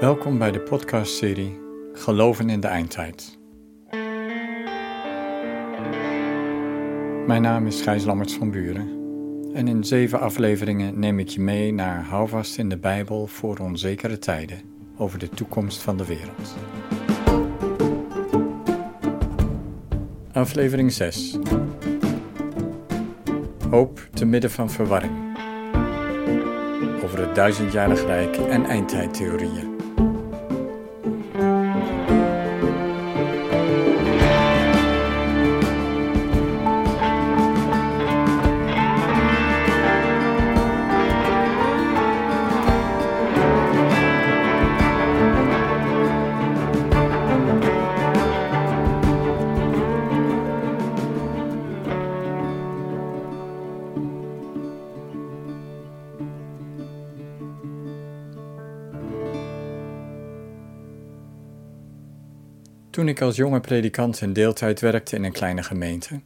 Welkom bij de podcastserie Geloven in de Eindtijd. Mijn naam is Gijs Lammerts van Buren en in zeven afleveringen neem ik je mee naar Houvast in de Bijbel voor onzekere tijden over de toekomst van de wereld. Aflevering 6 Hoop te midden van verwarring over het duizendjarig rijk en eindtijdtheorieën. Toen ik als jonge predikant in deeltijd werkte in een kleine gemeente,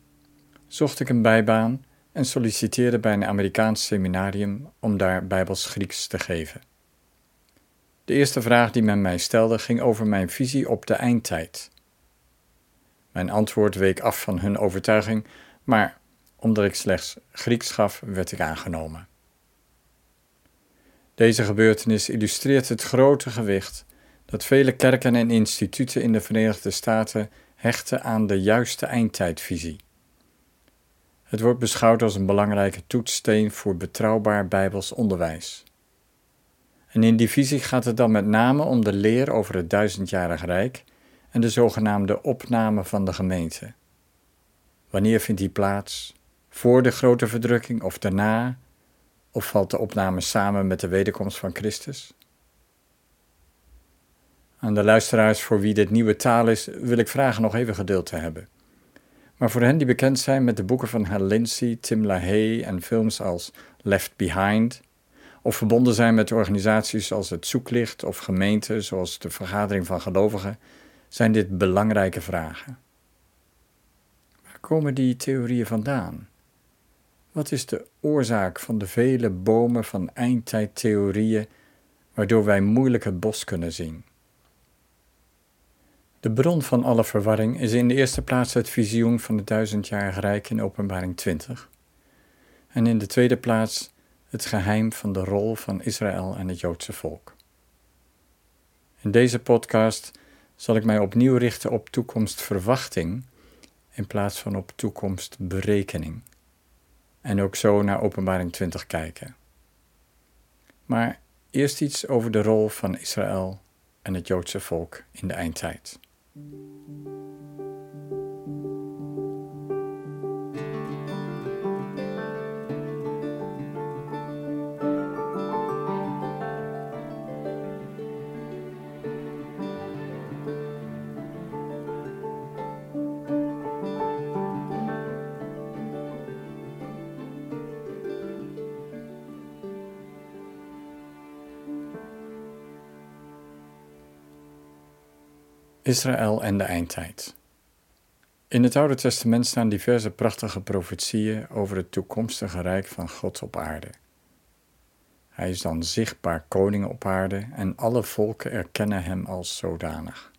zocht ik een bijbaan en solliciteerde bij een Amerikaans seminarium om daar Bijbels Grieks te geven. De eerste vraag die men mij stelde ging over mijn visie op de eindtijd. Mijn antwoord week af van hun overtuiging, maar omdat ik slechts Grieks gaf, werd ik aangenomen. Deze gebeurtenis illustreert het grote gewicht dat vele kerken en instituten in de Verenigde Staten hechten aan de juiste eindtijdvisie. Het wordt beschouwd als een belangrijke toetssteen voor betrouwbaar Bijbels onderwijs. En in die visie gaat het dan met name om de leer over het duizendjarig rijk en de zogenaamde opname van de gemeente. Wanneer vindt die plaats? Voor de grote verdrukking of daarna? Of valt de opname samen met de wederkomst van Christus? Aan de luisteraars voor wie dit nieuwe taal is, wil ik vragen nog even geduld te hebben. Maar voor hen die bekend zijn met de boeken van Hal Lindsey, Tim LaHaye en films als Left Behind, of verbonden zijn met organisaties als het Zoeklicht of gemeenten zoals de Vergadering van Gelovigen, zijn dit belangrijke vragen. Waar komen die theorieën vandaan? Wat is de oorzaak van de vele bomen van eindtijdtheorieën waardoor wij moeilijk het bos kunnen zien? De bron van alle verwarring is in de eerste plaats het visioen van het duizendjarige rijk in Openbaring 20. En in de tweede plaats het geheim van de rol van Israël en het Joodse volk. In deze podcast zal ik mij opnieuw richten op toekomstverwachting in plaats van op toekomstberekening. En ook zo naar Openbaring 20 kijken. Maar eerst iets over de rol van Israël en het Joodse volk in de eindtijd. Thank you. Israël en de eindtijd. In het Oude Testament staan diverse prachtige profetieën over het toekomstige rijk van God op aarde. Hij is dan zichtbaar koning op aarde en alle volken erkennen hem als zodanig.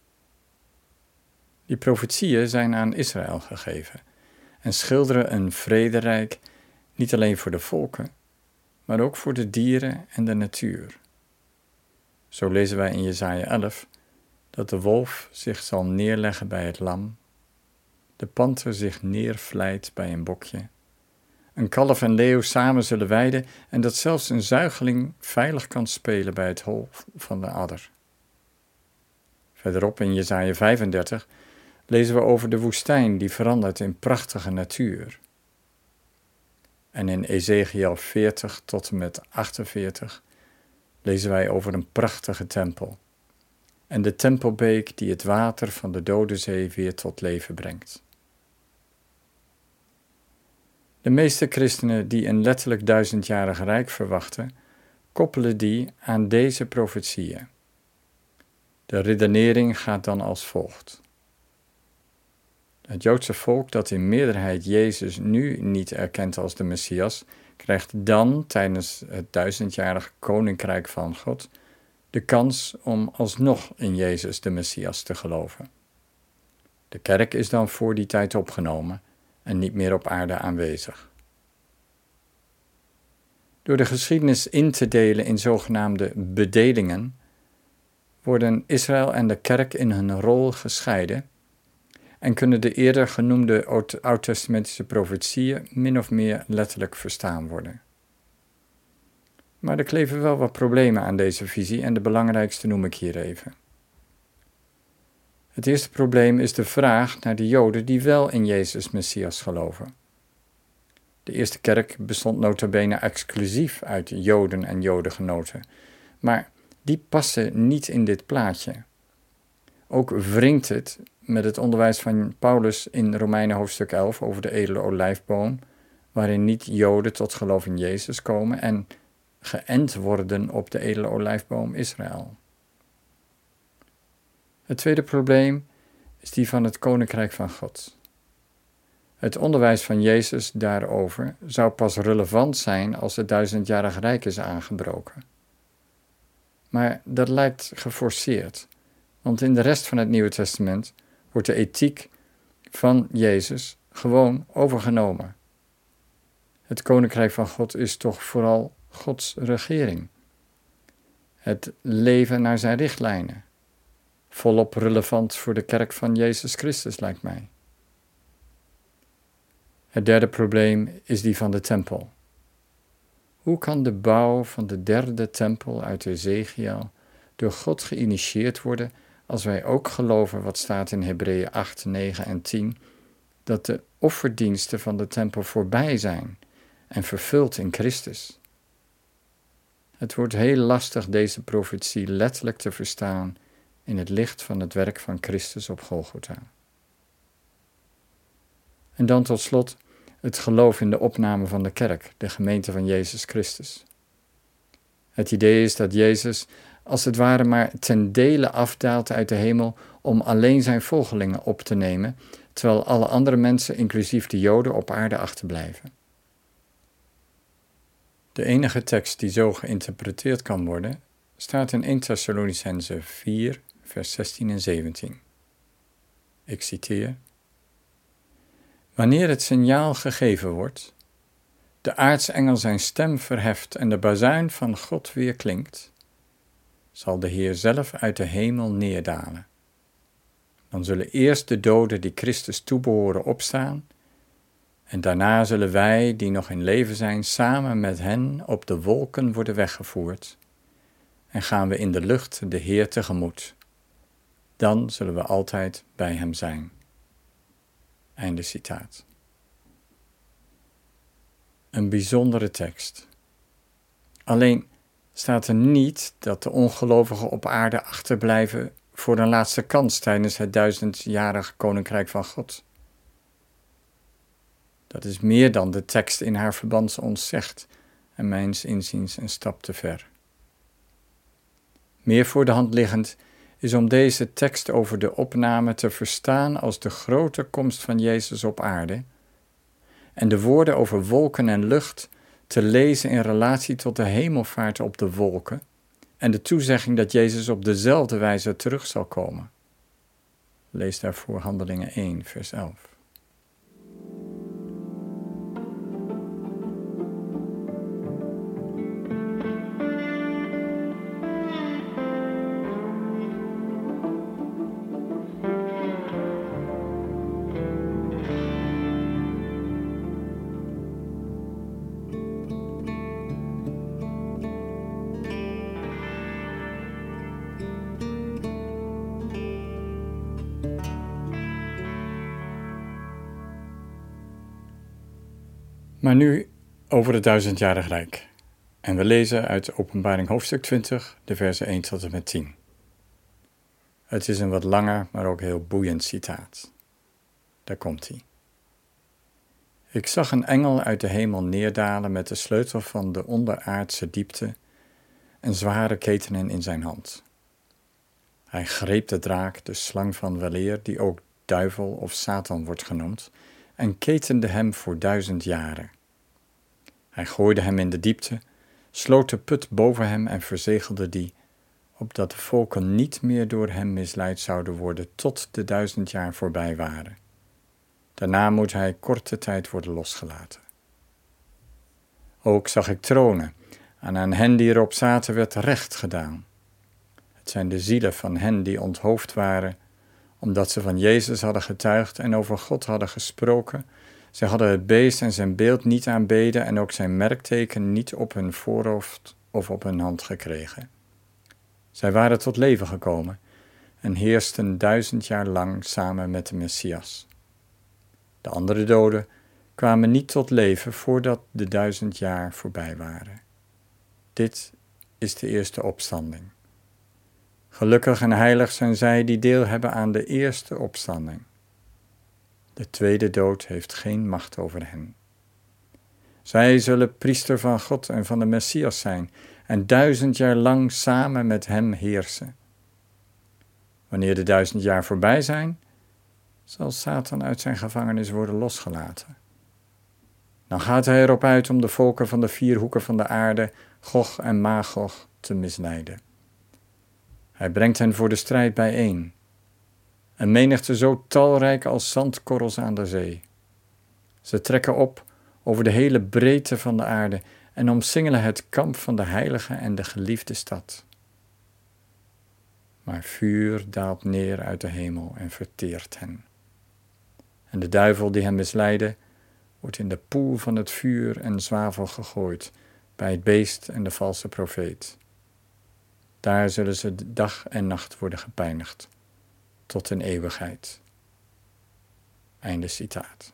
Die profetieën zijn aan Israël gegeven en schilderen een vrederijk niet alleen voor de volken, maar ook voor de dieren en de natuur. Zo lezen wij in Jesaja 11 dat de wolf zich zal neerleggen bij het lam, de panter zich neervlijt bij een bokje, een kalf en leeuw samen zullen weiden en dat zelfs een zuigeling veilig kan spelen bij het hol van de adder. Verderop in Jesaja 35 lezen we over de woestijn die verandert in prachtige natuur. En in Ezekiel 40 tot en met 48 lezen wij over een prachtige tempel en de tempelbeek die het water van de Dode Zee weer tot leven brengt. De meeste christenen die een letterlijk duizendjarig rijk verwachten, koppelen die aan deze profetieën. De redenering gaat dan als volgt. Het Joodse volk dat in meerderheid Jezus nu niet erkent als de Messias, krijgt dan tijdens het duizendjarige koninkrijk van God de kans om alsnog in Jezus de Messias te geloven. De kerk is dan voor die tijd opgenomen en niet meer op aarde aanwezig. Door de geschiedenis in te delen in zogenaamde bedelingen, worden Israël en de kerk in hun rol gescheiden en kunnen de eerder genoemde oud-testamentische profetieën min of meer letterlijk verstaan worden. Maar er kleven wel wat problemen aan deze visie en de belangrijkste noem ik hier even. Het eerste probleem is de vraag naar de Joden die wel in Jezus Messias geloven. De eerste kerk bestond nota bene exclusief uit Joden en Jodengenoten, maar die passen niet in dit plaatje. Ook wringt het met het onderwijs van Paulus in Romeinen hoofdstuk 11 over de edele olijfboom, waarin niet Joden tot geloof in Jezus komen en geënt worden op de edele olijfboom Israël. Het tweede probleem is die van het koninkrijk van God. Het onderwijs van Jezus daarover zou pas relevant zijn als het duizendjarig rijk is aangebroken. Maar dat lijkt geforceerd, want in de rest van het Nieuwe Testament wordt de ethiek van Jezus gewoon overgenomen. Het koninkrijk van God is toch vooral Gods regering. Het leven naar zijn richtlijnen. Volop relevant voor de kerk van Jezus Christus, lijkt mij. Het derde probleem is die van de tempel. Hoe kan de bouw van de derde tempel uit Ezekiel door God geïnitieerd worden als wij ook geloven wat staat in Hebreeën 8, 9 en 10, dat de offerdiensten van de tempel voorbij zijn en vervuld in Christus? Het wordt heel lastig deze profetie letterlijk te verstaan in het licht van het werk van Christus op Golgotha. En dan tot slot het geloof in de opname van de kerk, de gemeente van Jezus Christus. Het idee is dat Jezus als het ware maar ten dele afdaalt uit de hemel om alleen zijn volgelingen op te nemen, terwijl alle andere mensen, inclusief de Joden, op aarde achterblijven. De enige tekst die zo geïnterpreteerd kan worden, staat in 1 Thessalonicense 4, vers 16 en 17. Ik citeer: Wanneer het signaal gegeven wordt, de aartsengel zijn stem verheft en de bazuin van God weer klinkt, zal de Heer zelf uit de hemel neerdalen. Dan zullen eerst de doden die Christus toebehoren opstaan, en daarna zullen wij, die nog in leven zijn, samen met hen op de wolken worden weggevoerd, en gaan we in de lucht de Heer tegemoet. Dan zullen we altijd bij Hem zijn. Einde citaat. Een bijzondere tekst. Alleen staat er niet dat de ongelovigen op aarde achterblijven voor een laatste kans tijdens het duizendjarige koninkrijk van God. Dat is meer dan de tekst in haar verband ons zegt en mijns inziens een stap te ver. Meer voor de hand liggend is om deze tekst over de opname te verstaan als de grote komst van Jezus op aarde en de woorden over wolken en lucht te lezen in relatie tot de hemelvaart op de wolken en de toezegging dat Jezus op dezelfde wijze terug zal komen. Lees daarvoor Handelingen 1, vers 11. Maar nu over het duizendjarig rijk. En we lezen uit Openbaring hoofdstuk 20, de versen 1 tot en met 10. Het is een wat langer, maar ook heel boeiend citaat. Daar komt hij. Ik zag een engel uit de hemel neerdalen met de sleutel van de onderaardse diepte en zware ketenen in zijn hand. Hij greep de draak, de slang van weleer, die ook duivel of Satan wordt genoemd, en ketende hem voor duizend jaren. Hij gooide hem in de diepte, sloot de put boven hem en verzegelde die, opdat de volken niet meer door hem misleid zouden worden tot de duizend jaar voorbij waren. Daarna moet hij korte tijd worden losgelaten. Ook zag ik tronen, en aan hen die erop zaten werd recht gedaan. Het zijn de zielen van hen die onthoofd waren, omdat ze van Jezus hadden getuigd en over God hadden gesproken. Ze hadden het beest en zijn beeld niet aanbeden en ook zijn merkteken niet op hun voorhoofd of op hun hand gekregen. Zij waren tot leven gekomen en heersten duizend jaar lang samen met de Messias. De andere doden kwamen niet tot leven voordat de duizend jaar voorbij waren. Dit is de eerste opstanding. Gelukkig en heilig zijn zij die deel hebben aan de eerste opstanding. De tweede dood heeft geen macht over hen. Zij zullen priester van God en van de Messias zijn en duizend jaar lang samen met hem heersen. Wanneer de duizend jaar voorbij zijn, zal Satan uit zijn gevangenis worden losgelaten. Dan gaat hij erop uit om de volken van de vier hoeken van de aarde, Gog en Magog, te misleiden. Hij brengt hen voor de strijd bijeen. Een menigte zo talrijk als zandkorrels aan de zee. Ze trekken op over de hele breedte van de aarde en omsingelen het kamp van de heilige en de geliefde stad. Maar vuur daalt neer uit de hemel en verteert hen. En de duivel die hen misleidde, wordt in de poel van het vuur en zwavel gegooid bij het beest en de valse profeet. Daar zullen ze dag en nacht worden gepijnigd, tot een eeuwigheid. Einde citaat.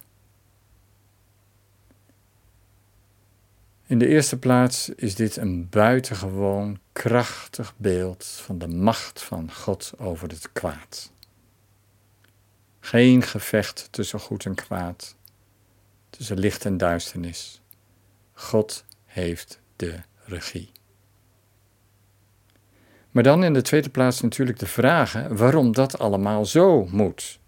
In de eerste plaats is dit een buitengewoon krachtig beeld van de macht van God over het kwaad. Geen gevecht tussen goed en kwaad, tussen licht en duisternis. God heeft de regie. Maar dan in de tweede plaats natuurlijk de vragen waarom dat allemaal zo moet.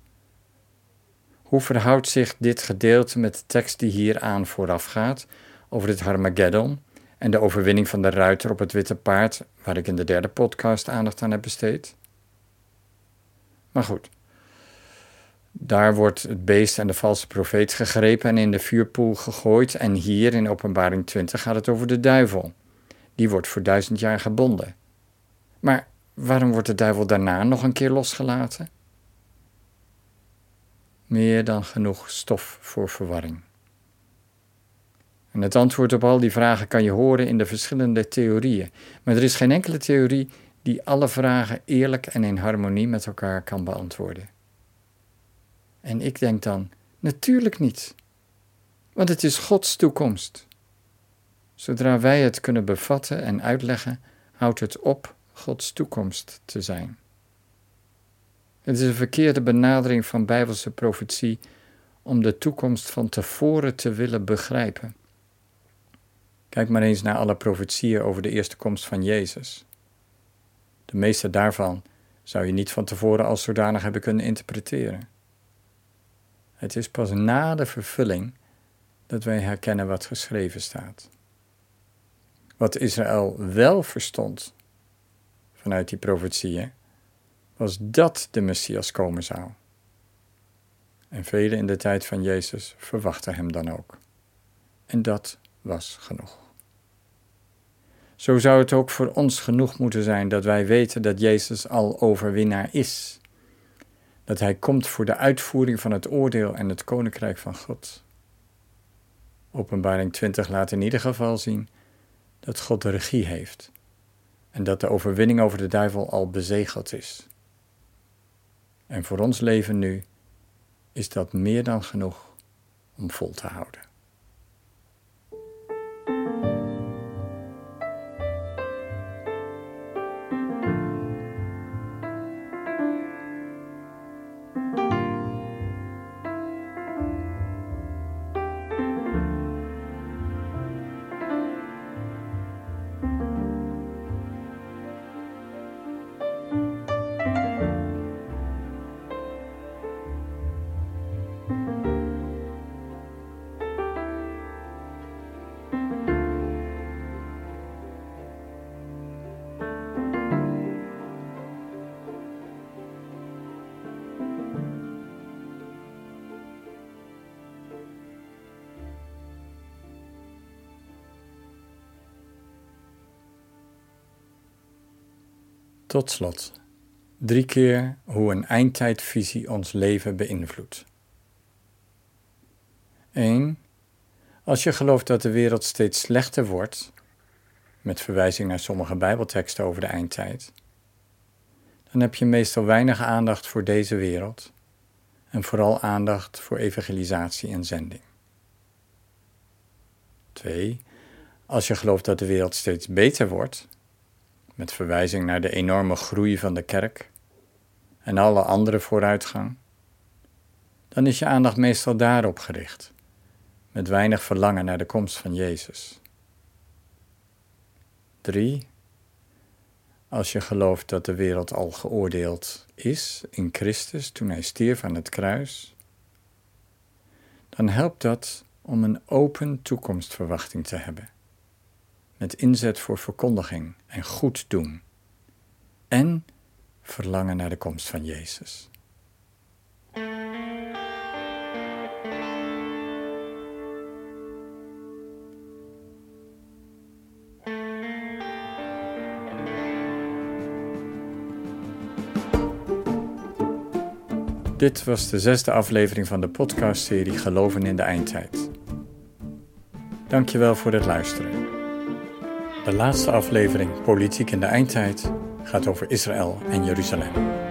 Hoe verhoudt zich dit gedeelte met de tekst die hier aan vooraf gaat over het Harmageddon en de overwinning van de ruiter op het witte paard, waar ik in de derde podcast aandacht aan heb besteed? Maar goed, daar wordt het beest en de valse profeet gegrepen en in de vuurpoel gegooid. En hier in Openbaring 20 gaat het over de duivel. Die wordt voor duizend jaar gebonden. Maar waarom wordt de duivel daarna nog een keer losgelaten? Meer dan genoeg stof voor verwarring. En het antwoord op al die vragen kan je horen in de verschillende theorieën. Maar er is geen enkele theorie die alle vragen eerlijk en in harmonie met elkaar kan beantwoorden. En ik denk dan, natuurlijk niet. Want het is Gods toekomst. Zodra wij het kunnen bevatten en uitleggen, houdt het op Gods toekomst te zijn. Het is een verkeerde benadering van Bijbelse profetie om de toekomst van tevoren te willen begrijpen. Kijk maar eens naar alle profetieën over de eerste komst van Jezus. De meeste daarvan zou je niet van tevoren als zodanig hebben kunnen interpreteren. Het is pas na de vervulling dat wij herkennen wat geschreven staat. Wat Israël wel verstond vanuit die profetieën, was dat de Messias komen zou. En velen in de tijd van Jezus verwachten hem dan ook. En dat was genoeg. Zo zou het ook voor ons genoeg moeten zijn dat wij weten dat Jezus al overwinnaar is dat hij komt voor de uitvoering van het oordeel en het koninkrijk van God. Openbaring 20 laat in ieder geval zien dat God de regie heeft en dat de overwinning over de duivel al bezegeld is. En voor ons leven nu is dat meer dan genoeg om vol te houden. Tot slot, drie keer hoe een eindtijdvisie ons leven beïnvloedt. 1. Als je gelooft dat de wereld steeds slechter wordt, met verwijzing naar sommige Bijbelteksten over de eindtijd, dan heb je meestal weinig aandacht voor deze wereld en vooral aandacht voor evangelisatie en zending. 2. Als je gelooft dat de wereld steeds beter wordt, met verwijzing naar de enorme groei van de kerk en alle andere vooruitgang, dan is je aandacht meestal daarop gericht, met weinig verlangen naar de komst van Jezus. 3. Als je gelooft dat de wereld al geoordeeld is in Christus toen hij stierf aan het kruis, dan helpt dat om een open toekomstverwachting te hebben met inzet voor verkondiging en goed doen. En verlangen naar de komst van Jezus. Dit was de zesde aflevering van de podcastserie Geloven in de Eindtijd. Dankjewel voor het luisteren. De laatste aflevering Politiek in de Eindtijd gaat over Israël en Jeruzalem.